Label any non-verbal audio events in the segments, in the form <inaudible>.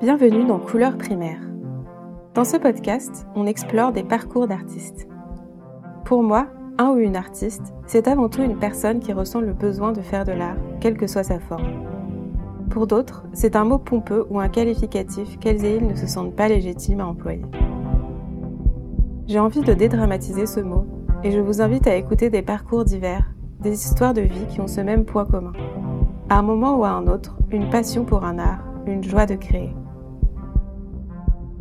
Bienvenue dans Couleurs primaires. Dans ce podcast, on explore des parcours d'artistes. Pour moi, un ou une artiste, c'est avant tout une personne qui ressent le besoin de faire de l'art, quelle que soit sa forme. Pour d'autres, c'est un mot pompeux ou un qualificatif qu'elles et ils ne se sentent pas légitimes à employer. J'ai envie de dédramatiser ce mot et je vous invite à écouter des parcours divers, des histoires de vie qui ont ce même poids commun. À un moment ou à un autre, une passion pour un art, une joie de créer.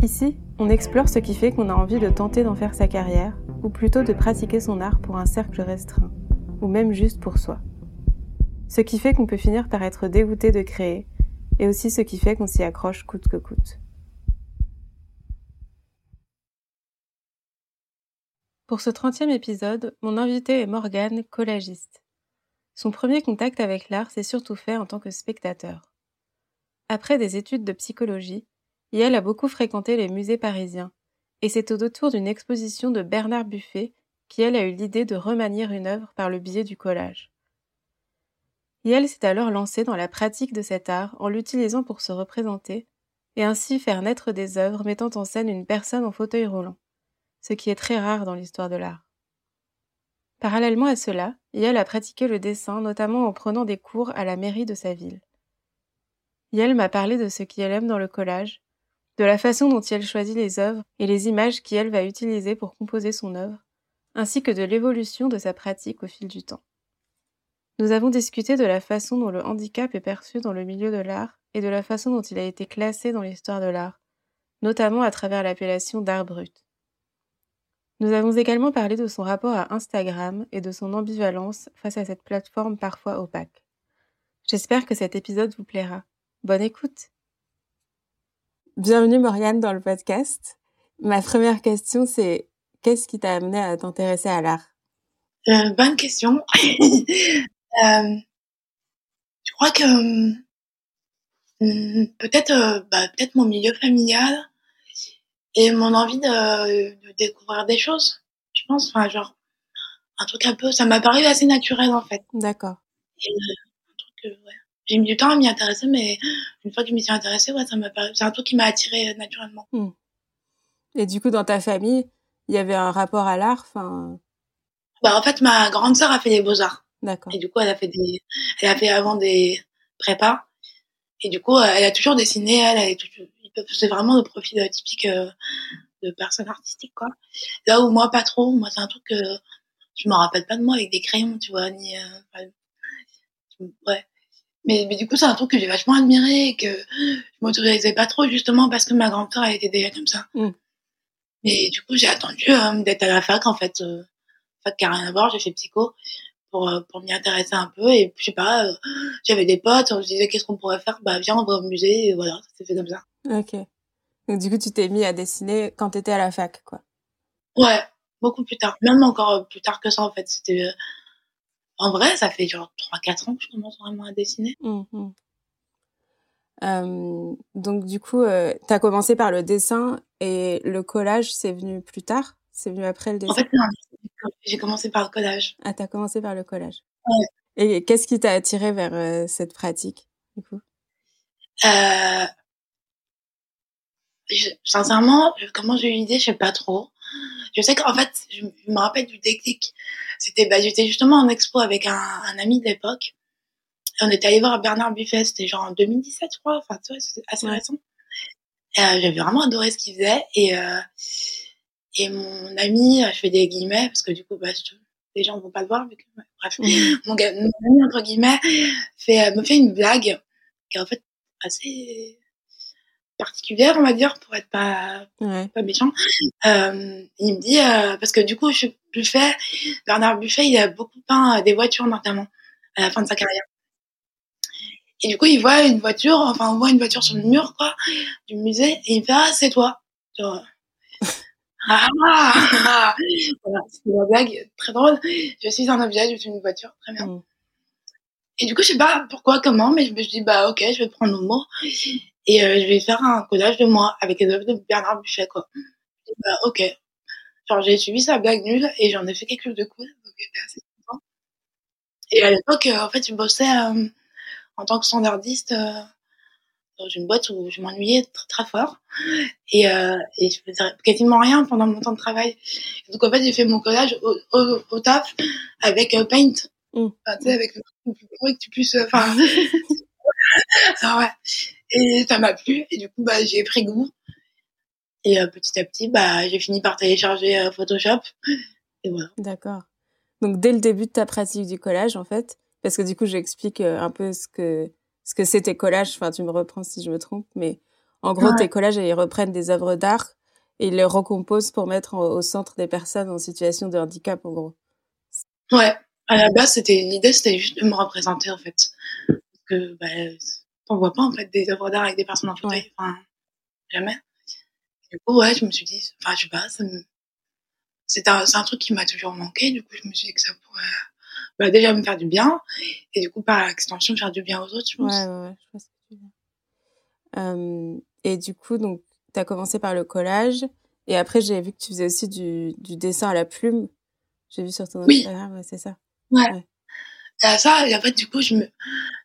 Ici, on explore ce qui fait qu'on a envie de tenter d'en faire sa carrière, ou plutôt de pratiquer son art pour un cercle restreint, ou même juste pour soi. Ce qui fait qu'on peut finir par être dégoûté de créer, et aussi ce qui fait qu'on s'y accroche coûte que coûte. Pour ce 30e épisode, mon invité est Morgane, collagiste. Son premier contact avec l'art s'est surtout fait en tant que spectateur. Après des études de psychologie, Yael a beaucoup fréquenté les musées parisiens, et c'est au détour d'une exposition de Bernard Buffet qu'elle a eu l'idée de remanier une œuvre par le biais du collage. Yael s'est alors lancée dans la pratique de cet art en l'utilisant pour se représenter et ainsi faire naître des œuvres mettant en scène une personne en fauteuil roulant ce qui est très rare dans l'histoire de l'art. Parallèlement à cela, Yel a pratiqué le dessin, notamment en prenant des cours à la mairie de sa ville. Yel m'a parlé de ce qu'elle aime dans le collage, de la façon dont elle choisit les œuvres et les images qu'elle va utiliser pour composer son œuvre, ainsi que de l'évolution de sa pratique au fil du temps. Nous avons discuté de la façon dont le handicap est perçu dans le milieu de l'art et de la façon dont il a été classé dans l'histoire de l'art, notamment à travers l'appellation d'art brut. Nous avons également parlé de son rapport à Instagram et de son ambivalence face à cette plateforme parfois opaque. J'espère que cet épisode vous plaira. Bonne écoute. Bienvenue Morgane dans le podcast. Ma première question c'est qu'est-ce qui t'a amené à t'intéresser à l'art? Euh, Bonne question. <laughs> euh, je crois que hum, peut-être euh, bah, peut-être mon milieu familial et mon envie de, de, découvrir des choses. Je pense, enfin, genre, un truc un peu, ça m'a paru assez naturel en fait. D'accord. ouais. J'ai mis du temps à m'y intéresser, mais une fois que je m'y suis intéressée, ouais, ça m'a paru, c'est un truc qui m'a attiré euh, naturellement. Hmm. Et du coup, dans ta famille, il y avait un rapport à l'art, enfin. Bah, en fait, ma grande sœur a fait les beaux-arts. D'accord. Et du coup, elle a fait des, elle a fait avant des prépas. Et du coup, elle a toujours dessiné, elle, elle est toujours, c'est vraiment le profil euh, typique euh, de personne artistique, quoi. Là où moi, pas trop. Moi, c'est un truc que je me rappelle pas de moi avec des crayons, tu vois, ni, euh, ouais. Mais, mais du coup, c'est un truc que j'ai vachement admiré et que je m'autorisais pas trop, justement, parce que ma grand-sœur, elle était déjà comme ça. Mm. Mais du coup, j'ai attendu d'être à la fac, en fait. fac qui a rien à voir, j'ai fait psycho pour, pour m'y intéresser un peu. Et je sais pas, j'avais des potes, on se disait qu'est-ce qu'on pourrait faire? Bah, viens, on va au musée, et voilà, ça s'est fait comme ça. Ok. Donc, du coup, tu t'es mis à dessiner quand t'étais à la fac, quoi. Ouais, beaucoup plus tard. Même encore plus tard que ça, en fait. C'était. En vrai, ça fait genre 3-4 ans que je commence vraiment à dessiner. Mmh euh, donc, du coup, euh, t'as commencé par le dessin et le collage, c'est venu plus tard? C'est venu après le dessin En fait, non, j'ai commencé par le collage. Ah, t'as commencé par le collage. Ouais. Et qu'est-ce qui t'a attiré vers euh, cette pratique, du coup? Euh, je, sincèrement, comment j'ai eu l'idée, je sais pas trop. Je sais qu'en fait, je, me rappelle du déclic. C'était, bah, j'étais justement en expo avec un, un ami de l'époque. On était allé voir Bernard Buffet, c'était genre en 2017, je crois. Enfin, tu vois, c'était assez récent. Euh, j'avais vraiment adoré ce qu'il faisait. Et, euh, et mon ami, je fais des guillemets, parce que du coup, bah, les gens vont pas le voir, mais bref, mmh. <laughs> mon, mon, ami, entre guillemets, fait, me fait une blague qui est en fait assez particulière, on va dire, pour être pas, pas méchant. Euh, il me dit, euh, parce que du coup, je, Buffet, Bernard Buffet, il a beaucoup peint des voitures notamment à la fin de sa carrière. Et du coup, il voit une voiture, enfin, on voit une voiture sur le mur, quoi, du musée, et il me fait, ah, c'est toi. Genre, <laughs> ah, ah, voilà, c'était une blague très drôle. Je suis un objet, je suis une voiture, très bien. Mm. Et du coup, je sais pas pourquoi, comment, mais je me dis, bah, ok, je vais prendre le mot et euh, je vais faire un collage de moi avec les œuvres de Bernard Buchet, quoi. Et bah, ok. Genre, j'ai suivi sa blague nulle et j'en ai fait quelque chose de cool, donc j'étais assez content. Et à l'époque, euh, en fait, je bossais euh, en tant que standardiste dans une boîte où je m'ennuyais très, très fort et, et je faisais quasiment rien pendant mon temps de travail. Donc en fait, j'ai fait mon collage au, au, au taf avec Paint. Mm. Enfin, tu sais, avec le plus que tu puisses. Enfin, <laughs> ah ouais. Et ça m'a plu et du coup, bah, j'ai pris goût. Et euh, petit à petit, bah, j'ai fini par télécharger euh, Photoshop. Et voilà. D'accord. Donc dès le début de ta pratique du collage, en fait, parce que du coup, j'explique euh, un peu ce que ce que c'est tes collages. Enfin, tu me reprends si je me trompe, mais en gros, Ouais. tes collages, ils reprennent des œuvres d'art et ils les recomposent pour mettre en- au centre des personnes en situation de handicap, en gros. Ouais. À la base, c'était l'idée, c'était juste de me représenter en fait. Que bah, on voit pas en fait des œuvres d'art avec des personnes en fauteuil. Enfin, jamais. Du coup, ouais, je me suis dit, enfin, je sais pas, ça me... c'est un, c'est un truc qui m'a toujours manqué. Du coup, je me suis dit que ça pourrait bah, déjà me faire du bien et du coup, par extension, faire du bien aux autres, je Ouais, pense. ouais, ouais, je que. Euh, et du coup, donc, t'as commencé par le collage et après, j'ai vu que tu faisais aussi du, du dessin à la plume. J'ai vu sur ton Oui. Instagram, ouais, c'est ça. Et à ça, et en fait, du coup, je me,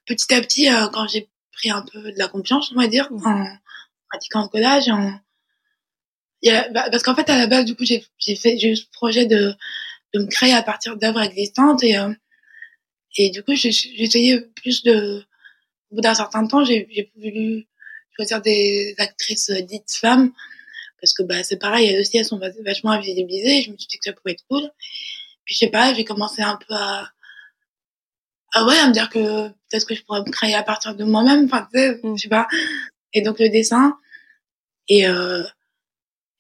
petit à petit, euh, quand j'ai pris un peu de la confiance, on va dire, en pratiquant le collage, en, il y a, bah, parce qu'en fait, à la base, du coup, j'ai, j'ai fait, j'ai eu ce projet de, de me créer à partir d'œuvres existantes et, euh, et du coup, j'ai, j'ai essayé plus de, au bout d'un certain temps, j'ai, j'ai voulu choisir des actrices dites femmes parce que, bah, c'est pareil, elles aussi, elles sont vach- vachement invisibilisées. Je me suis dit que ça pouvait être cool. Puis, je sais pas, j'ai commencé un peu à, ah ouais, à me dire que peut-être que je pourrais me créer à partir de moi-même, enfin, tu sais, Mm. je sais pas. Et donc, le dessin. Et, euh,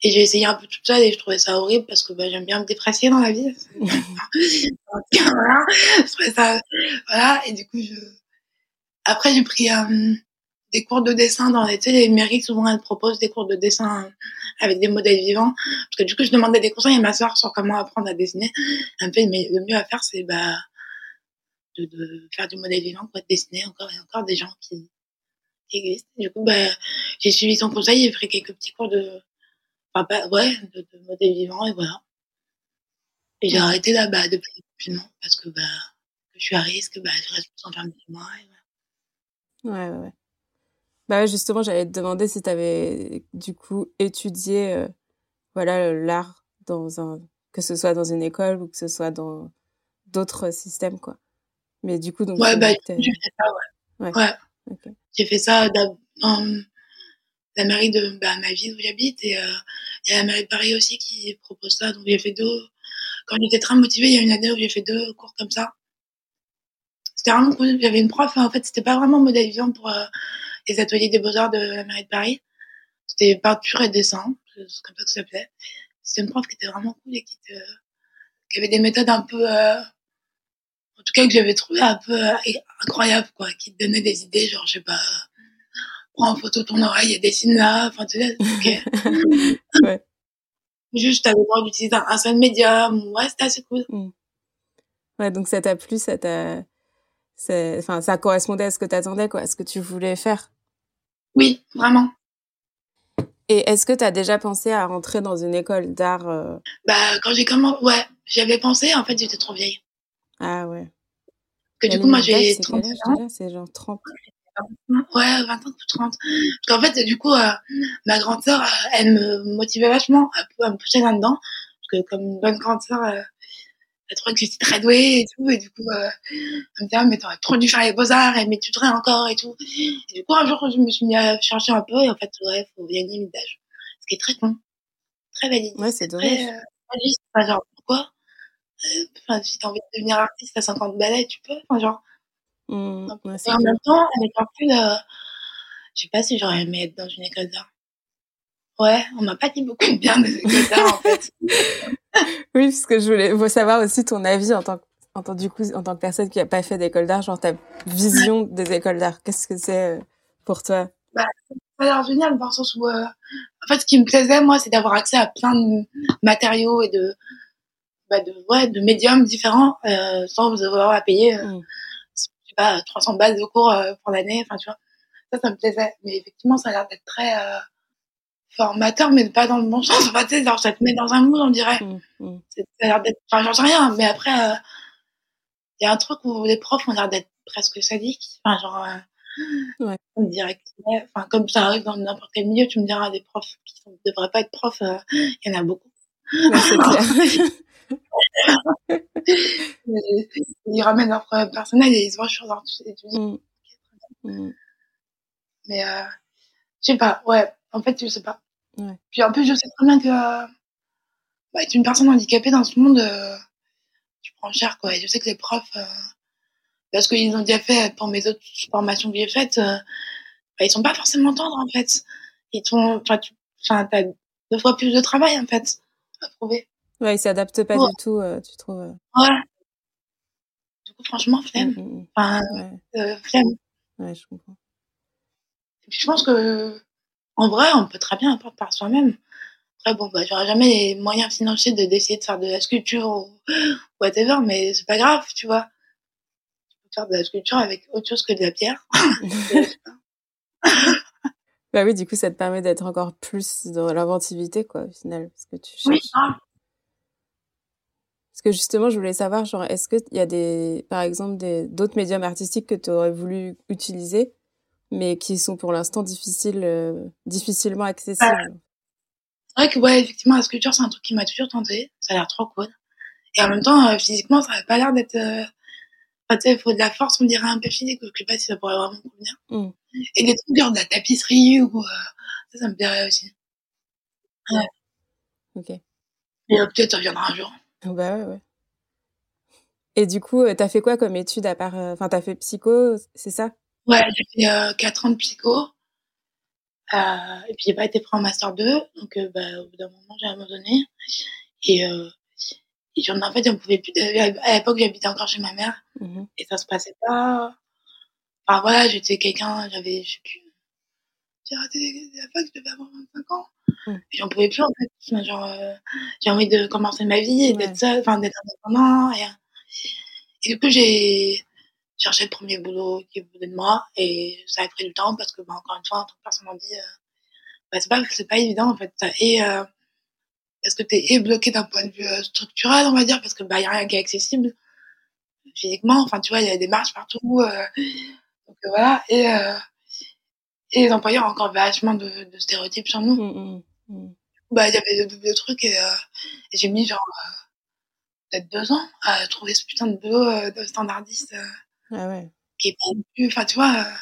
et j'ai essayé un peu toute seule et je trouvais ça horrible parce que bah, j'aime bien me déprécier dans la vie. <laughs> voilà. Je trouvais ça, voilà. Et du coup, je, après, j'ai pris euh, des cours de dessin dans les, tu sais, les mairies, souvent, elles proposent des cours de dessin euh, avec des modèles vivants. Parce que du coup, je demandais des conseils à ma soeur sur comment apprendre à dessiner. Elle me fait, mais le mieux à faire, c'est, bah, de, de faire du modèle vivant, quoi, de dessiner encore et encore des gens qui, existent. Du coup, bah, j'ai suivi son conseil, j'ai pris quelques petits cours de, ouais, de, modèle vivant et voilà. Et j'ai arrêté là, bah, depuis le confinement parce que, bah, je suis à risque, bah, je reste plus enfermée chez moi. Et. Ouais, ouais, ouais. Bah justement, j'allais te demander si t'avais, du coup, étudié, euh, voilà, l'art dans un, que ce soit dans une école ou que ce soit dans d'autres systèmes, quoi. Mais du coup, donc, Ouais, bah, j'ai fait ça, ouais. Ouais. Ouais. ok. J'ai fait ça dans la mairie de bah, ma ville où j'habite et euh, il y a la mairie de Paris aussi qui propose ça. Donc j'ai fait deux. Quand j'étais très motivée, il y a une année où j'ai fait deux cours comme ça. C'était vraiment cool. J'avais une prof, en fait, c'était pas vraiment modèle vivant pour euh, les ateliers des beaux-arts de la mairie de Paris. C'était peinture et dessin, c'est comme ça que ça s'appelait. C'était une prof qui était vraiment cool et qui, te- qui avait des méthodes un peu, euh, tout cas que j'avais trouvé un peu euh, incroyables, quoi, qui te donnaient des idées, genre, je sais pas, prends en photo ton oreille et dessine là, enfin, tu sais, ok. <laughs> Ouais. Juste, t'avais le droit d'utiliser un, seul médium, ouais, c'était assez cool. Ouais, donc ça t'a plu, ça t'a, enfin, ça correspondait à ce que t'attendais, quoi, à ce que tu voulais faire. Oui, vraiment. Et est-ce que t'as déjà pensé à rentrer dans une école d'art euh, Bah, quand j'ai commencé, ouais, j'y avais pensé, en fait, j'étais trop vieille. Ah ouais. Que du coup, moi, j'ai c'est quel 37 âge ans. déjà? C'est genre 30. Ouais, 20 ans ou 30. Parce qu'en fait, du coup, euh, ma grande sœur, euh, elle me motivait vachement à, à me pousser là-dedans. Parce que comme une bonne grande sœur, euh, elle trouvait que j'étais très douée et tout. Et du coup, euh, elle me disait, ah, mais t'aurais trop dû faire les beaux-arts et m'étudierais encore et tout. Et du coup, un jour, je me suis mis à chercher un peu et en fait, ouais, faut, a une d'âge. Ce qui est très con. Très valide. Ouais, c'est dommage. Très, euh. Enfin, genre, pourquoi? Enfin, si t'as envie de devenir artiste à 50 balais, tu peux. Enfin, genre, Mmh, ouais, c'est et en cool. même temps, avec un recul, euh, je sais pas si j'aurais aimé être dans une école d'art. Ouais, on m'a pas dit beaucoup de bien des écoles d'art, en fait. <laughs> Oui, parce que je voulais savoir aussi ton avis en tant que, en tant, du coup, en tant que personne qui a pas fait d'école d'art, genre ta vision des écoles d'art. Qu'est-ce que c'est euh, pour toi? Ça a l'air génial dans le sens où, euh, en fait, ce qui me plaisait, moi, c'est d'avoir accès à plein de matériaux et de, bah, de, ouais, de médiums différents, euh, sans avoir à payer, euh, Mm. je sais pas, 300 balles de cours euh, pour l'année, enfin, tu vois. Ça, ça me plaisait. Mais effectivement, ça a l'air d'être très, euh, formateur, mais pas dans le bon sens. Enfin, tu sais, genre, ça te met dans un moule, on dirait. Mmh. C'est- Ça a l'air d'être, enfin, j'en sais rien, mais après, euh, il y a un truc où les profs ont l'air d'être presque sadiques. Enfin, genre, euh, Ouais. On dirait enfin, comme ça arrive dans n'importe quel milieu, tu me diras des profs qui ne devraient pas être profs, euh, il y en a beaucoup. C'est <laughs> clair. ils ramènent leur problème personnel et ils se voient sur leur étudiants. Mm. Mais euh, je sais pas, ouais, en fait, je sais pas. Ouais. Puis en plus, je sais très bien que euh, bah, être une personne handicapée dans ce monde, euh, tu prends cher, quoi. Et je sais que les profs, euh, parce qu'ils ont déjà fait pour mes autres formations que j'ai faites, euh, bah, ils sont pas forcément tendres, en fait. Ils sont, enfin, tu as deux fois plus de travail, en fait, à prouver. Ouais, ils s'adaptent pas du tout, euh, tu trouves. Euh. Ouais. Du coup, franchement, flemme. Mmh, mmh, mmh. Enfin, ouais. flemme. Ouais, je comprends. Et puis, je pense que, en vrai, on peut très bien apprendre par soi-même. Après, bon, bah, j'aurais jamais les moyens financiers de d'essayer de faire de la sculpture ou whatever, mais c'est pas grave, tu vois. Tu peux faire de la sculpture avec autre chose que de la pierre. <laughs> <laughs> bah oui, du coup, ça te permet d'être encore plus dans l'inventivité, quoi, au final, parce que tu cherches. Oui, Parce que justement, je voulais savoir, genre, est-ce qu'il y a des, par exemple, des, d'autres médiums artistiques que tu aurais voulu utiliser, mais qui sont pour l'instant difficiles, euh, difficilement accessibles? C'est vrai que, ouais, effectivement, la sculpture, c'est un truc qui m'a toujours tenté. Ça a l'air trop cool. Et en même temps, euh, physiquement, ça n'a pas l'air d'être, euh... enfin, tu sais, il faut de la force, on dirait un peu physique, je sais pas si ça pourrait vraiment convenir. Mm. Et des trucs genre de la tapisserie ou, euh... ça, ça me plairait aussi. Ouais. Ok. Et euh, peut-être ça viendra un jour. Bah ouais, ouais. Et du coup, euh, t'as fait quoi comme étude à part, enfin, t'as fait psycho, c'est ça? Ouais, j'ai fait 4 ans de psycho. Euh, et puis j'ai pas été pris en master 2, donc euh, bah, au bout d'un moment j'ai abandonné. Et, euh, et en fait on pouvait plus. À l'époque j'habitais encore chez ma mère mmh et ça se passait pas. Enfin voilà, j'étais quelqu'un, j'avais, je sais plus, j'ai raté la fac, je devais avoir 25 ans. Mmh. Et j'en pouvais plus en fait. Genre, euh, j'ai envie de commencer ma vie et d'être seule, enfin d'être indépendant. Et, et du coup j'ai chercher le premier boulot qui voulait de moi et ça a pris du temps parce que bah, encore une fois en tant que personne en vie euh, bah, c'est pas c'est pas évident en fait et euh, parce que t'es es bloqué d'un point de vue euh, structurel on va dire parce que bah y a rien qui est accessible physiquement enfin tu vois il y a des marches partout euh, voilà et euh, et les employeurs ont encore vachement de, de stéréotypes sur nous mmh, mmh, mmh. bah il y avait de, de trucs et, et j'ai mis genre peut-être deux ans à trouver ce putain de boulot de standardiste ah ouais. Qui est pas plus, enfin, tu vois. Euh,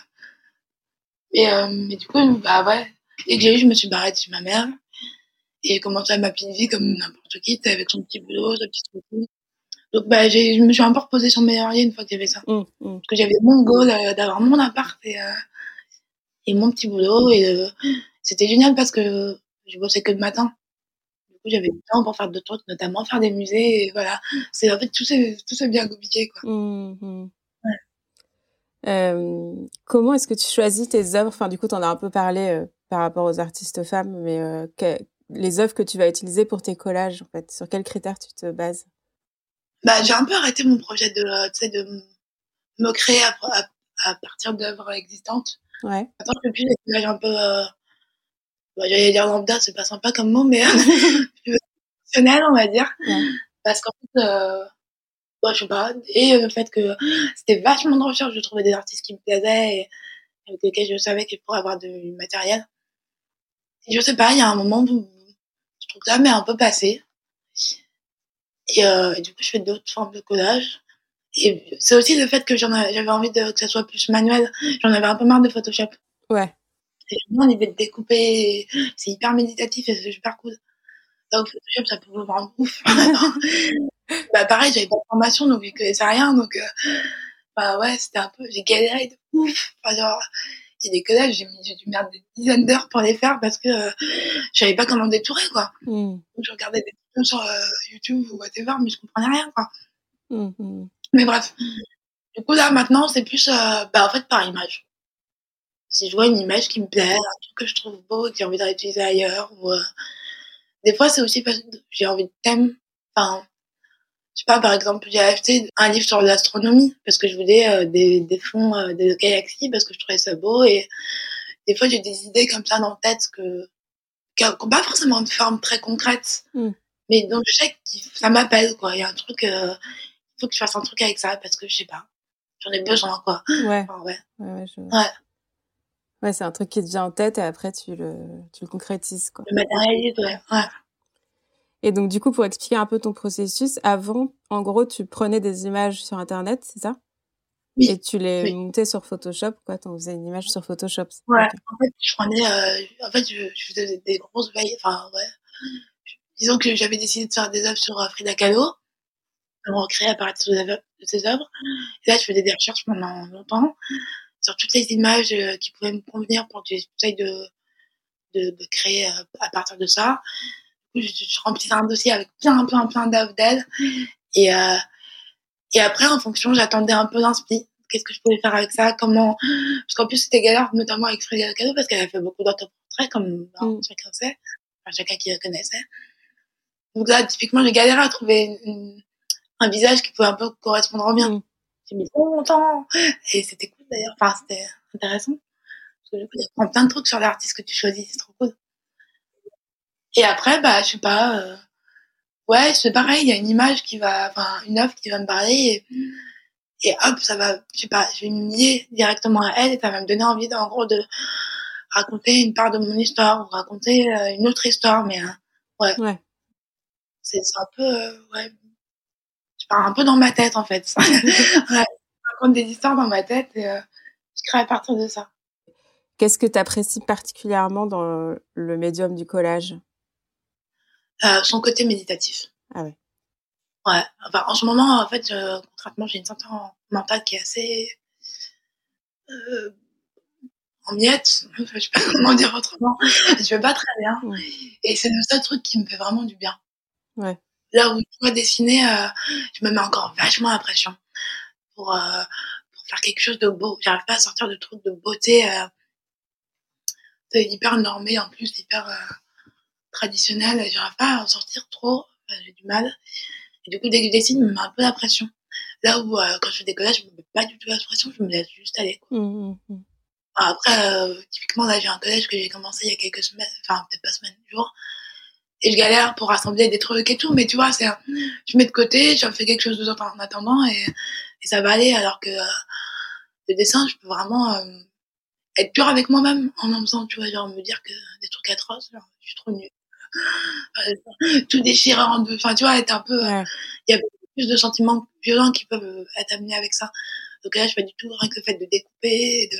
mais, euh, mais du coup, bah ouais. Et que j'ai eu, je me suis barrée de ma mère. Et j'ai commencé à ma petite vie comme n'importe qui, avec son petit boulot, sa petite routine. Donc, bah, je me suis un peu reposée sur mes arrières une fois que j'avais ça. Mmh, mmh. Parce que j'avais mon goal euh, d'avoir mon appart et, euh, et mon petit boulot. Et euh, c'était génial parce que je bossais que le matin. Du coup, j'avais du temps pour faire d'autres trucs, notamment faire des musées. Et voilà. C'est, en fait, tout s'est, tout bien compliqué, quoi. Mmh, comment est-ce que tu choisis tes œuvres? Enfin, du coup, tu en as un peu parlé par rapport aux artistes femmes, mais les œuvres que tu vas utiliser pour tes collages, en fait, sur quels critères tu te bases? Bah, J'ai un peu arrêté mon projet de, de me créer à, à, partir d'œuvres existantes. Ouais. Maintenant, je fais plus un peu... Euh, bah, J'allais dire lambda, c'est pas sympa comme mot, mais <laughs> plus fonctionnel, on va dire. Ouais. Parce qu'en fait bah, je sais pas. Et le fait que c'était vachement de recherche, je trouvais des artistes qui me plaisaient et avec lesquels je savais qu'ils pourraient avoir du matériel. Et je sais pas, il y a un moment où je trouve que ça m'est un peu passé. Et, euh, et, du coup, je fais d'autres formes de collage. Et c'est aussi le fait que j'avais envie de, que ça soit plus manuel. J'en avais un peu marre de Photoshop. Ouais. Et on y de découper. C'est hyper méditatif et c'est super cool. Donc, Photoshop, ça peut vous rendre ouf. <laughs> bah pareil, j'avais pas de formation, donc je connaissais rien, donc euh, bah ouais, c'était un peu, j'ai galéré de ouf. Enfin, genre, il y a des collages, j'ai mis, j'ai dû mettre des dizaines d'heures pour les faire parce que euh, je savais pas comment détourer, quoi. Mm. Donc, je regardais des sur euh, YouTube ou whatever, mais je comprenais rien, quoi. Mm, mais bref. Du coup, là, maintenant, c'est plus, euh, bah, en fait, par image. Si je vois une image qui me plaît, un truc que je trouve beau et que j'ai envie de réutiliser ailleurs, ou, euh, des fois, c'est aussi parce que j'ai envie de thème. Enfin, je sais pas, par exemple, j'ai acheté un livre sur l'astronomie parce que je voulais euh, des, des fonds euh, des galaxies parce que je trouvais ça beau et des fois j'ai des idées comme ça dans la tête que qui n'ont pas forcément de forme très concrète, mm. Mais donc je sais que ça m'appelle quoi. Il y a un truc, euh, il faut que je fasse un truc avec ça parce que je sais pas. j'en ai besoin, quoi. Ouais. Enfin, ouais. Ouais, ouais, je- Ouais. Ouais, c'est un truc qui te vient en tête et après tu le, tu le concrétises, quoi. Le matérialise, ouais. ouais. Et donc, du coup, pour expliquer un peu ton processus, avant, en gros, tu prenais des images sur Internet, c'est ça? Oui. Et tu les Oui. montais sur Photoshop, quoi. T'en faisais une image sur Photoshop. Ouais. En fait, je prenais, euh, en fait, je, je faisais des, des grosses veilles, enfin, ouais. Disons que j'avais décidé de faire des œuvres sur euh, Frida Kahlo, de recréer à partir de, ses œuvres-. Et là, je faisais des recherches pendant longtemps sur toutes les images euh, qui pouvaient me convenir pour que j'essaye de, de, de créer euh, à partir de ça. Je, je remplissais un dossier avec plein, plein, plein d'œuvres d'elle. Et, euh, et après, en fonction, j'attendais un peu d'inspi. Qu'est-ce que je pouvais faire avec ça? Comment? Parce qu'en plus, c'était galère, notamment avec Frida Kahlo, parce qu'elle a fait beaucoup d'autoportraits, comme Mm. chacun sait, enfin, chacun qui la connaissait. Donc là, typiquement, j'ai galéré à trouver une- un visage qui pouvait un peu correspondre au mien. Mm. J'ai mis longtemps. Et c'était cool d'ailleurs. Enfin, c'était intéressant. Parce que du coup, plein de trucs sur l'artiste que tu choisis. C'est trop cool. Et après, bah, je sais pas. euh, Ouais, c'est pareil. Il y a une image qui va, enfin, une œuvre qui va me parler. Et, et hop, ça va, je sais pas, je vais me lier directement à elle et ça va me donner envie, en gros, de raconter une part de mon histoire ou raconter euh, une autre histoire. Mais euh, ouais, Ouais. C'est un peu, euh, ouais, je pars un peu dans ma tête en fait. <laughs> ouais, je raconte des histoires dans ma tête et euh, je crée à partir de ça. Qu'est-ce que tu apprécies particulièrement dans le médium du collage? Euh, son côté méditatif. Ah ouais. Ouais, enfin, en ce moment, en fait, euh, concrètement, j'ai une santé en- mentale qui est assez euh, en miettes. Enfin, je sais <laughs> pas comment dire autrement. Je vais pas très bien. Et c'est le seul truc qui me fait vraiment du bien. Ouais. Là où je dois dessiner, euh, je me mets encore vachement la pression pour, euh, pour faire quelque chose de beau. J'arrive pas à sortir de trucs de beauté euh, c'est hyper normé en plus, hyper euh, traditionnel. J'arrive pas à en sortir trop. Enfin, j'ai du mal. Et du coup, dès que je dessine, je me mets un peu la pression. Là où, quand je fais des collages, je me mets pas du tout la pression, je me laisse juste aller. quoi. Mm, mm, mm. Enfin, après, typiquement, là, j'ai un collège que j'ai commencé il y a quelques semaines, enfin, peut-être pas semaines, jours. Et je galère pour rassembler des trucs et tout, mais tu vois, c'est, un- je mets de côté, j'en fais quelque chose de en attendant et, et ça va aller, alors que euh, le dessin, je peux vraiment euh, être pure avec moi-même en en faisant, tu vois, genre me dire que des trucs atroces, genre, je suis trop nulle. Euh, <laughs> tout déchirant, de- enfin, tu vois, être un peu, Ouais. il y a plus de sentiments violents qui peuvent euh, être amenés avec ça. Donc là, je fais du tout rien que le fait de découper de,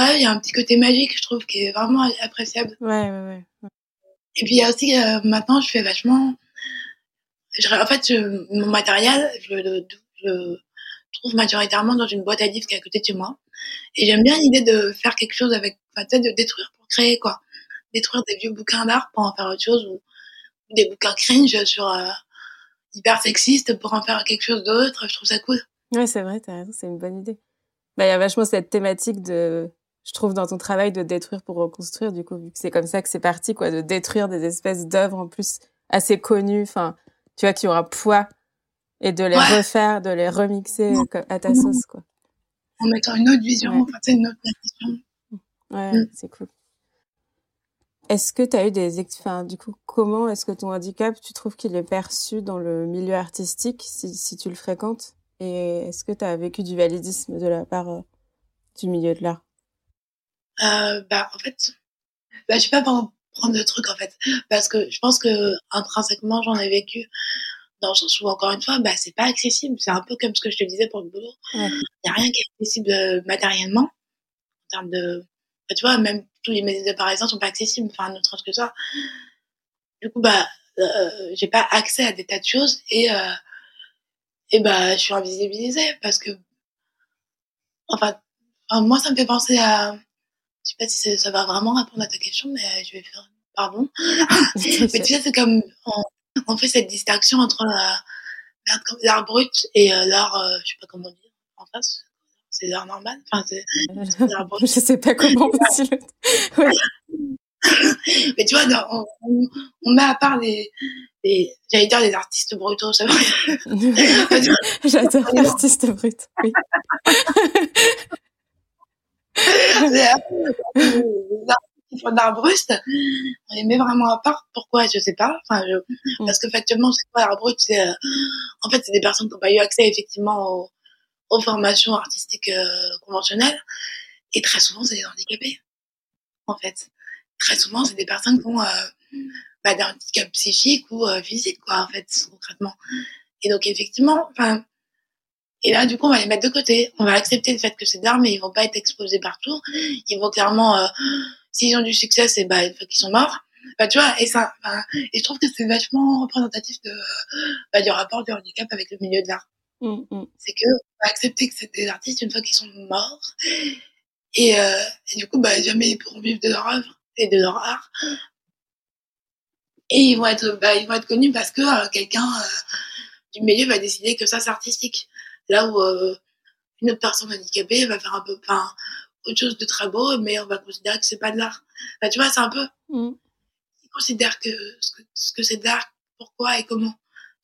ouais, il y a un petit côté magique, je trouve, qui est vraiment appréciable. Ouais, ouais, ouais. Et puis il y a aussi euh, maintenant je fais vachement je, en fait mon matériel je le trouve majoritairement dans une boîte à livres qui est à côté de chez moi. Et j'aime bien l'idée de faire quelque chose avec enfin tu sais, de détruire pour créer quoi. Détruire des vieux bouquins d'art pour en faire autre chose ou, des bouquins cringe sur euh, hyper sexistes pour en faire quelque chose d'autre. Je trouve ça cool. Ouais, c'est vrai, t'as raison, c'est une bonne idée. Bah, il y a vachement cette thématique de, je trouve, dans ton travail de détruire pour reconstruire, du coup, vu que c'est comme ça que c'est parti, quoi, de détruire des espèces d'œuvres en plus assez connues, enfin, tu vois, qui ont un poids, et de les Ouais. refaire, de les remixer à ta sauce, quoi. en mettant une autre vision Ouais. enfin une autre vision Ouais, Mm. c'est cool. Est-ce que tu as eu des... Enfin, du coup, comment est-ce que ton handicap, tu trouves qu'il est perçu dans le milieu artistique, si, si tu le fréquentes? Et est-ce que tu as vécu du validisme de la part euh, du milieu de l'art? Euh, bah, en fait, bah, je sais pas prendre le truc, en fait. Parce que je pense que, intrinsèquement, j'en ai vécu dans le sens où, encore une fois, bah, c'est pas accessible. C'est un peu comme ce que je te disais pour le boulot. Ouais. Il y a rien qui est accessible euh, matériellement. En termes de, bah, tu vois, même tous les médias de parisien sont pas accessibles. Enfin, ne serait-ce que ça. Du coup, bah, euh, j'ai pas accès à des tas de choses et, euh, et bah, je suis invisibilisée parce que, enfin, moi, ça me fait penser à, je sais pas si ça va vraiment répondre à ta question, mais euh, je vais faire, pardon. <laughs> <laughs> mais tu sais, c'est comme, on, on fait cette distinction entre euh, l'art brut et euh, l'art, euh, je sais pas comment dire, en face. C'est l'art normal. Enfin, c'est l'art brut. <laughs> je sais pas comment on dit le... Ouais. Mais tu vois, on, on, on met à part les, les j'allais dire les artistes brutaux, c'est vrai. J'adore. Oui. les artistes qui font l'art brut, on les met vraiment à part. Pourquoi Je sais pas. Enfin, je, Mm. parce que factuellement, c'est quoi l'art brut C'est, euh, en fait, c'est des personnes qui n'ont pas eu accès effectivement au, aux formations artistiques conventionnelles. Et très souvent, c'est des handicapés, en fait. Très souvent, c'est des personnes qui ont bah, des handicaps psychiques ou physiques, quoi, en fait, concrètement. Et donc, effectivement, enfin, et là, du coup, on va les mettre de côté. On va accepter le fait que c'est d'art, mais ils vont pas être exposés partout. Ils vont clairement, euh, s'ils ont du succès, c'est bah, une fois qu'ils sont morts. Bah, tu vois, et ça, et je trouve que c'est vachement représentatif de, bah, du rapport du handicap avec le milieu de l'art. Mmh, mmh. C'est que, on va accepter que c'est des artistes une fois qu'ils sont morts. Et, euh, et du coup, bah, jamais ils pourront vivre de leur œuvre et de leur art. Et ils vont être, bah, ils vont être connus parce que euh, quelqu'un euh, du milieu va décider que ça c'est artistique. Là où euh, une autre personne handicapée va faire un peu, enfin, autre chose de très beau, mais on va considérer que c'est pas de l'art. Bah, tu vois, c'est un peu. Mm. Ils considèrent que ce que, ce que c'est de l'art, pourquoi et comment.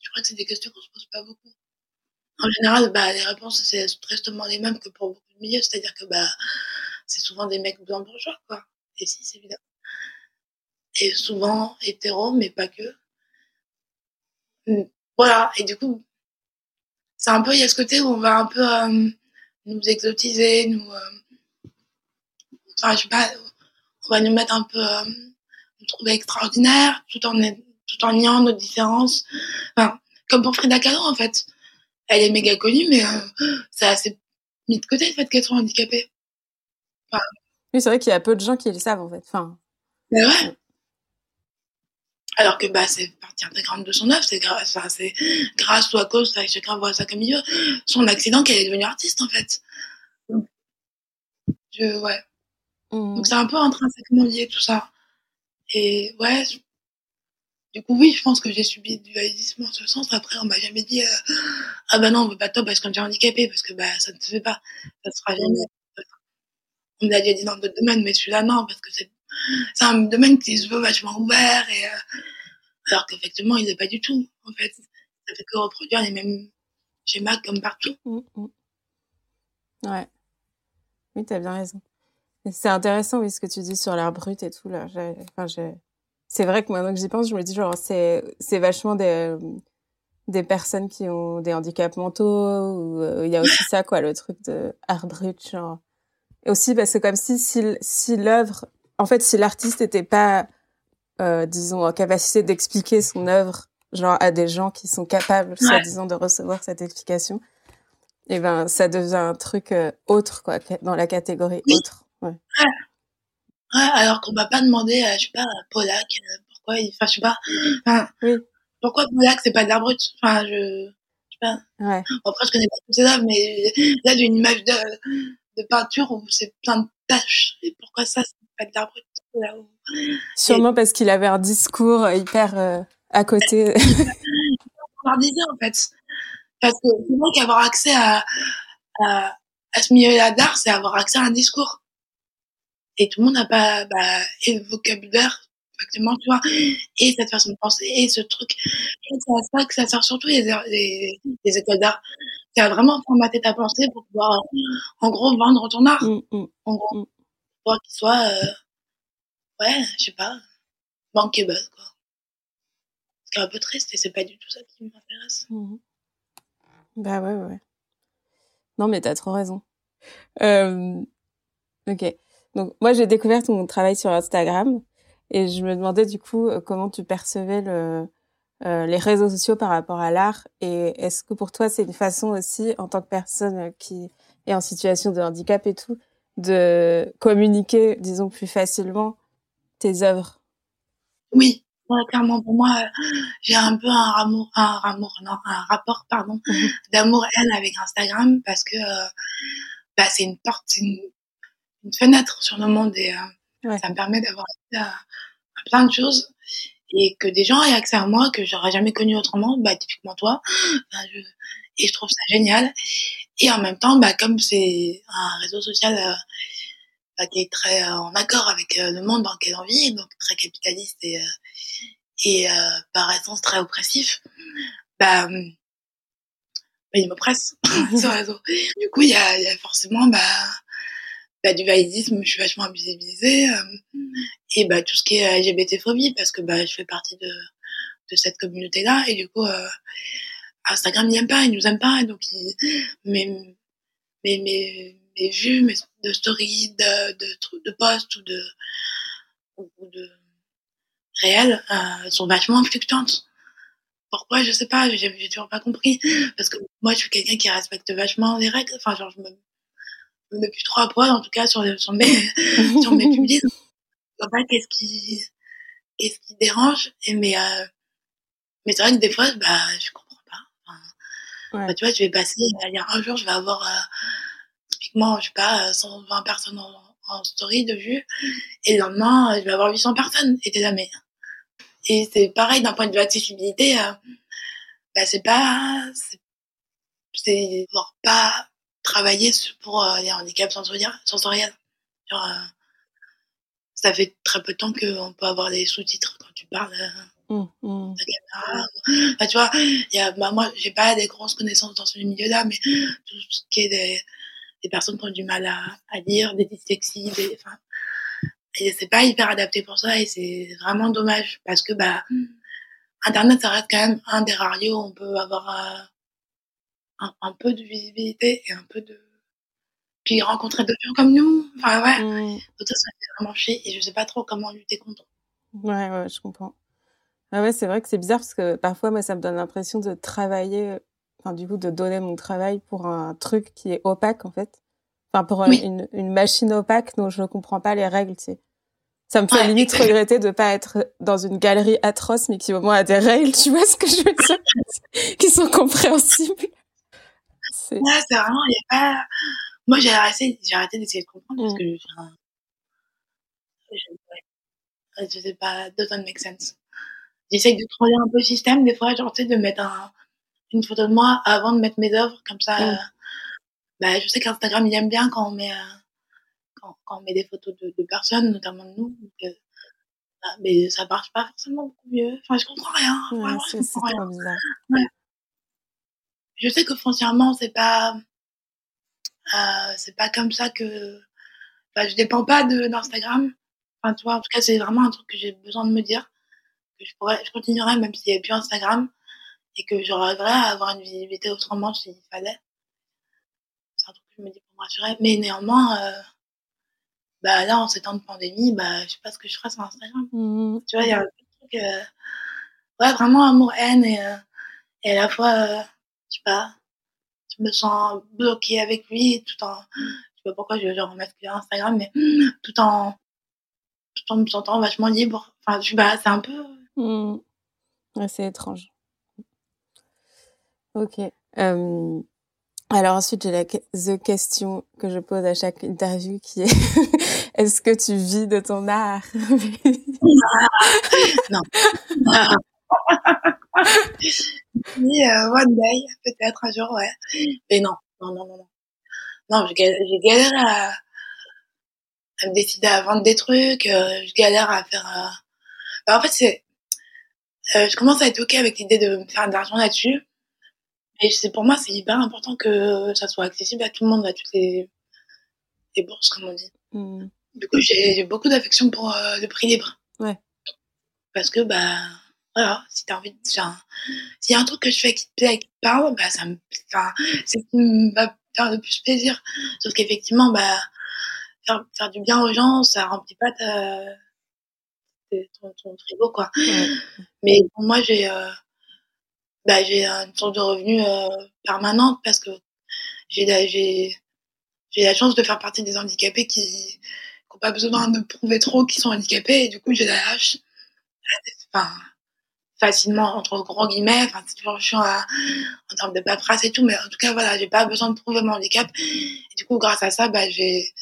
Je crois que c'est des questions qu'on se pose pas beaucoup. En général, bah, les réponses, c'est tristement les mêmes que pour beaucoup de milieux. C'est-à-dire que, bah, c'est souvent des mecs blancs bourgeois, quoi. Et si, c'est évident. Et souvent hétéro, mais pas que. Mm. Voilà. Et du coup, c'est un peu, il y a ce côté où on va un peu euh, nous exotiser, nous, euh, enfin, je sais pas, on va nous mettre un peu, euh, nous trouver extraordinaires, tout en, tout en niant nos différences. Enfin, comme pour Frida Kahlo, en fait. Elle est méga connue, mais ça a assez mis de côté le fait qu'elle soit handicapée. Enfin, oui, c'est vrai qu'il y a peu de gens qui le savent, en fait. Enfin, mais ouais. Alors que bah, c'est partie intégrante de son œuvre, c'est grâce, enfin, c'est grâce ou à cause, chacun voit ça comme il veut, son accident qu'elle est devenue artiste en fait. je, ouais. Mmh. Donc c'est un peu intrinsèquement lié tout ça. Et ouais, du coup oui, je pense que j'ai subi du validisme en ce sens. Après, on m'a jamais dit euh, ah bah non, on veut pas toi parce qu'on est handicapé, parce que bah ça ne se fait pas, ça sera jamais. On me l'a déjà dit dans d'autres domaines, mais celui-là non, parce que c'est c'est un domaine qui se veut vachement ouvert et euh, alors qu'effectivement il n'est pas du tout en fait. Ça fait que reproduire les mêmes schémas comme partout. Mmh, mmh. ouais. Oui t'as bien raison. C'est intéressant oui ce que tu dis sur l'art brut et tout c'est vrai que maintenant que j'y pense je me dis genre c'est vachement des des personnes qui ont des handicaps mentaux ou euh, il y a aussi ça quoi le truc de art brut genre. Et aussi parce que comme si, si l'œuvre en fait, si l'artiste n'était pas, euh, disons, en capacité d'expliquer son œuvre, genre à des gens qui sont capables, soi-disant, de recevoir cette explication, et eh ben, ça devient un truc euh, autre, quoi, dans la catégorie autre. Ouais. ouais. alors qu'on m'a pas demandé, à, je sais pas, à Polak, euh, pourquoi il, enfin, je sais pas, enfin, oui. pourquoi Polak c'est pas de l'art brut, enfin, je, je sais pas. Ouais. après, je connais pas toutes ces œuvres, mais là, j'ai une image de, de peinture où c'est plein de taches, et pourquoi ça, Sûrement parce qu'il avait un discours hyper euh, à côté. <laughs> Disait en fait. Parce que c'est vrai qu'avoir accès à, à, à ce milieu-là d'art, c'est avoir accès à un discours. Et tout le monde n'a pas bah, et le vocabulaire, exactement, tu vois, et cette façon de penser, et ce truc. C'est à ça que ça sert surtout les, les, les écoles d'art. C'est à vraiment formater ta pensée pour pouvoir, en gros, vendre ton art. Mmh, mmh, en gros. Mmh pour qu'il soit, euh, ouais, je sais pas, bankable, quoi. C'est un peu triste et c'est pas du tout ça qui m'intéresse. Mmh bah ouais, ouais. Non, mais t'as trop raison. Euh, ok. Donc, moi, j'ai découvert ton travail sur Instagram et je me demandais du coup euh, comment tu percevais le, euh, les réseaux sociaux par rapport à l'art et est-ce que pour toi, c'est une façon aussi, en tant que personne qui est en situation de handicap et tout, de communiquer, disons, plus facilement tes œuvres? Oui, clairement pour moi, j'ai un peu un amour, un amour, non, un rapport, pardon, mhm. d'amour-haine avec Instagram parce que euh, bah, c'est une porte, c'est une, fenêtre sur le monde et euh, ça me permet d'avoir accès à, plein de choses et que des gens aient accès à moi que j'aurais jamais connu autrement, bah typiquement toi. et je trouve ça génial. Et en même temps, bah, comme c'est un réseau social euh, bah, qui est très euh, en accord avec euh, le monde dans lequel on vit, donc très capitaliste et, et par essence très oppressif, bah, bah il m'oppresse <laughs> ce réseau. Du coup, il y a, y a, forcément bah, bah, du validisme, je suis vachement invisibilisée, et bah, tout ce qui est LGBT-phobie, parce que bah, je fais partie de, de cette communauté-là, et du coup, Instagram n'aime pas, il nous aime pas, donc il... mais mes, mes, mes vues mes, de stories, de, de, de posts ou de, ou de réels euh, sont vachement fluctuantes. Pourquoi? Je sais pas, j'ai toujours pas compris. Parce que moi, je suis quelqu'un qui respecte vachement les règles. Enfin, genre, je me, trop à poil, en tout cas, sur, sur mes, <laughs> sur mes publics. <laughs> Je pas qu'est-ce qui, qu'est-ce qui dérange. Et mais, euh, mais c'est vrai que des fois, bah, je comprends pas. Enfin, ouais. bah, tu vois, je vais passer, il y a un jour, je vais avoir, euh, typiquement, je sais pas, 120 personnes en, en story de vue. Et le lendemain, je vais avoir 800 personnes. Et t'es là, mais. Et c'est pareil d'un point de vue accessibilité. Euh, bah, c'est pas. C'est genre pas travailler pour euh, les handicaps sensoriels. sensoriels. Genre, euh, ça fait très peu de temps qu'on peut avoir des sous-titres quand tu parles. Mmh, mmh. caméra. Bah, tu vois, y a, bah, moi, j'ai pas des grosses connaissances dans ce milieu-là, mais tout ce qui est des, des personnes qui ont du mal à, à lire, des dyslexies, des, enfin, c'est pas hyper adapté pour ça et c'est vraiment dommage parce que bah internet ça reste quand même un des rares lieux où on peut avoir euh, un, un, peu de visibilité et un peu de puis rencontrer d'autres gens comme nous. Enfin ouais. Mmh. ça ça fait vraiment chier et je sais pas trop comment lutter contre. Ouais ouais je comprends. Ah ouais c'est vrai que c'est bizarre parce que parfois moi ça me donne l'impression de travailler enfin du coup de donner mon travail pour un truc qui est opaque en fait. Enfin pour oui. une, une, machine opaque dont je ne comprends pas les règles tu sais. Ça me fait ouais, limite regretter de pas être dans une galerie atroce mais qui au moins a des règles tu vois ce que je veux dire <laughs> qui sont compréhensibles c'est vraiment il y a pas moi j'ai arrêté j'ai arrêté d'essayer de comprendre parce mm. que je, je sais pas doesn't make sense j'essaye de trouver un peu le système des fois genre tu sais de mettre un une photo de moi avant de mettre mes œuvres comme ça. Mm. Euh, bah, je sais qu'Instagram il aime bien quand on met euh, quand, quand, on met des photos de, de personnes, notamment de nous. Donc, euh, bah, mais ça marche pas forcément beaucoup mieux. Enfin, je comprends rien. Ouais, Vraiment, je comprends rien. Ouais. Je sais que foncièrement c'est pas euh, c'est pas comme ça que enfin, je dépends pas de d'Instagram. Enfin, tu vois, en tout cas, c'est vraiment un truc que j'ai besoin de me dire que je pourrais, je continuerai même s'il n'y avait plus Instagram et que j'arriverais à avoir une visibilité autrement s'il fallait. C'est un truc que je me dis pour me rassurer. Mais néanmoins, euh, bah là, en ces temps de pandémie, bah, je sais pas ce que je ferais sur Instagram. Mmh. Tu vois, il y a un truc, euh, ouais, vraiment amour-haine et, euh, et à la fois, je sais pas, je me sens bloquée avec lui tout en, je sais pas pourquoi je vais remettre Instagram, mais tout en, tout en me sentant vachement libre. Enfin, tu bah, c'est un peu. Mmh. Ouais, c'est étrange. Ok. Euh, alors ensuite, j'ai la the question que je pose à chaque interview qui est <laughs> est-ce que tu vis de ton art? <laughs> Non. <laughs> oui, euh, one day, peut-être un jour, ouais. Mais non, non, non, non, non. Non, j'ai galéré à, à, me décider à vendre des trucs. Euh, je galère à faire. Euh... Bah, en fait, c'est, euh, je commence à être ok avec l'idée de faire de l'argent là-dessus et c'est pour moi, c'est hyper important que ça soit accessible à tout le monde, à toutes les, les bourses, comme on dit. Mmh. Du coup, j'ai beaucoup d'affection pour le prix libre. Ouais. Parce que, bah, voilà, si t'as envie de. S'il y a un truc que je fais qui te plaît et qui te parle, bah, ça me. Enfin, c'est ce qui me va faire le plus plaisir. Sauf qu'effectivement, bah, faire, faire du bien aux gens, ça remplit pas ta, ton, ton frigo, quoi. Ouais. Mais pour moi, j'ai. Euh, bah, j'ai une source de revenus euh, permanente parce que j'ai la, j'ai, j'ai la chance de faire partie des handicapés qui n'ont pas besoin de prouver trop qu'ils sont handicapés et du coup j'ai la hache enfin, facilement entre gros guillemets enfin c'est toujours chiant à, en termes de paperasse et tout mais en tout cas voilà j'ai pas besoin de prouver mon handicap et du coup grâce à ça bah j'ai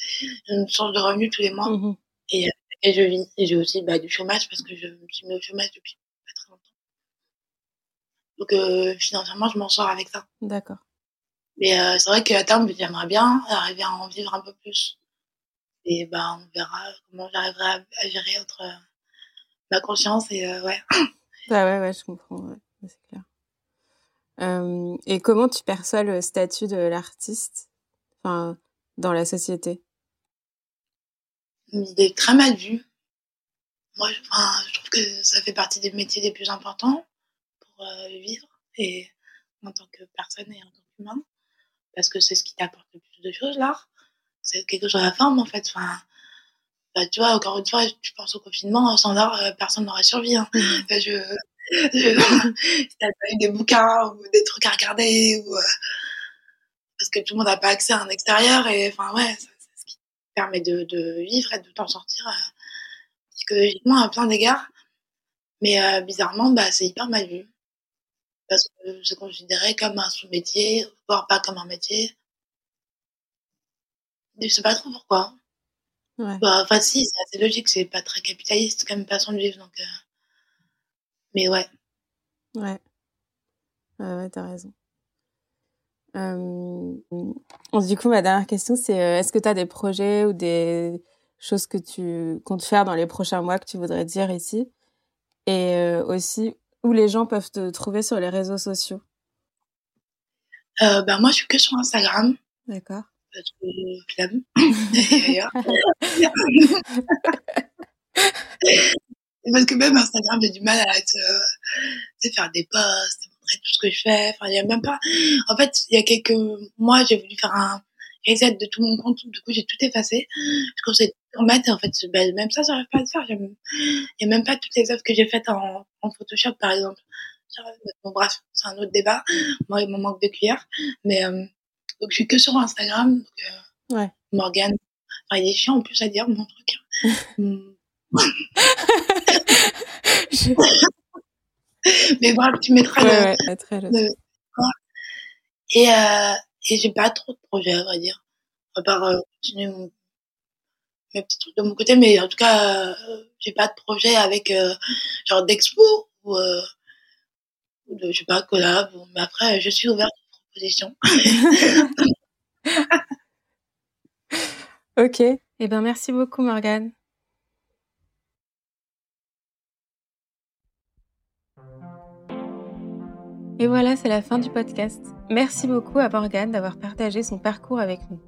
une source de revenus tous les mois mmh et, et je vis et j'ai aussi bah, du chômage parce que je me suis mis au chômage depuis donc euh, financièrement, je m'en sors avec ça. D'accord. Mais euh, c'est vrai qu'à terme, j'aimerais bien arriver à en vivre un peu plus. Et ben, on verra comment j'arriverai à, à, gérer entre euh, ma conscience et euh, ouais. Ah ouais, ouais, je comprends. C'est clair. Et comment tu perçois le statut de l'artiste, dans la société? Il est très mal vu. Moi, je, je trouve que ça fait partie des métiers les plus importants. Euh, vivre et en tant que personne et en tant qu'humain parce que c'est ce qui t'apporte le plus de choses, l'art. C'est quelque chose à la forme, en fait. Enfin, bah, tu vois, encore une fois, tu penses au confinement, sans art, euh, personne n'aurait survécu. Hein. Mmh. je, je, si <laughs> t'as pas eu des bouquins ou des trucs à regarder, ou, euh, parce que tout le monde n'a pas accès à un extérieur, et enfin, ouais, c'est ce qui permet de, de vivre et de t'en sortir euh, psychologiquement à plein d'égards. Mais euh, bizarrement, bah, c'est hyper mal vu. Parce que c'est considéré comme un sous-métier, voire pas comme un métier. Je sais pas trop pourquoi. Ouais. Bah, enfin, si, c'est assez logique, c'est pas très capitaliste comme façon de vivre, donc. Euh... Mais ouais. Ouais. Ouais, ouais t'as raison. Euh... Du coup, ma dernière question, c'est euh, est-ce que tu as des projets ou des choses que tu comptes faire dans les prochains mois que tu voudrais dire ici? Et euh, aussi, où les gens peuvent te trouver sur les réseaux sociaux? Euh, ben moi, je suis que sur Instagram. D'accord. Parce que flemme. <laughs> parce que même Instagram, j'ai du mal à te, euh, faire des posts, montrer tout ce que je fais. Enfin, il y a même pas. En fait, il y a quelques mois, j'ai voulu faire un reset de tout mon compte. Du coup, j'ai tout effacé. Je conseille de remettre. En fait, ben, même ça, j'arrive pas à le faire. Il y a même pas toutes les œuvres que j'ai faites en, en Photoshop, par exemple. Bon, bref, c'est un autre débat. Moi, il me manque de cuillère. Mais, euh, donc, je suis que sur Instagram. Donc, euh, ouais. Morgane. Enfin, il est chiant en plus à dire mon truc. <laughs> Mais bref, tu mettras ouais, le, très le... Et, euh, et j'ai pas trop de projets, à vrai dire. À part euh, continuer mon, mes petits trucs de mon côté, mais en tout cas, euh, j'ai pas de projet avec genre d'expo ou, ou de, je sais pas, collab. Mais après, je suis ouverte aux propositions. <laughs> ok. Eh ben, merci beaucoup, Morgane. Et voilà, c'est la fin du podcast. Merci beaucoup à Morgane d'avoir partagé son parcours avec nous.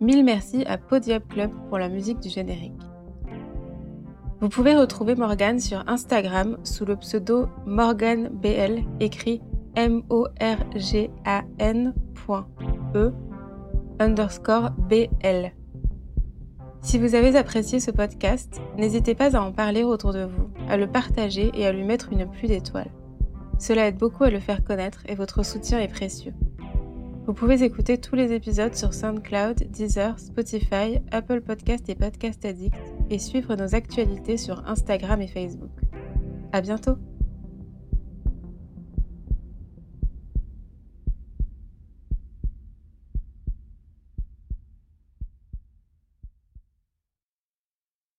Mille merci à Podium Club pour la musique du générique. Vous pouvez retrouver Morgane sur Instagram sous le pseudo MorganBL, écrit M-O-R-G-A-N.E underscore B-L. Si vous avez apprécié ce podcast, n'hésitez pas à en parler autour de vous, à le partager et à lui mettre une pluie d'étoiles. Cela aide beaucoup à le faire connaître et votre soutien est précieux. Vous pouvez écouter tous les épisodes sur SoundCloud, Deezer, Spotify, Apple Podcast et Podcast Addict et suivre nos actualités sur Instagram et Facebook. À bientôt!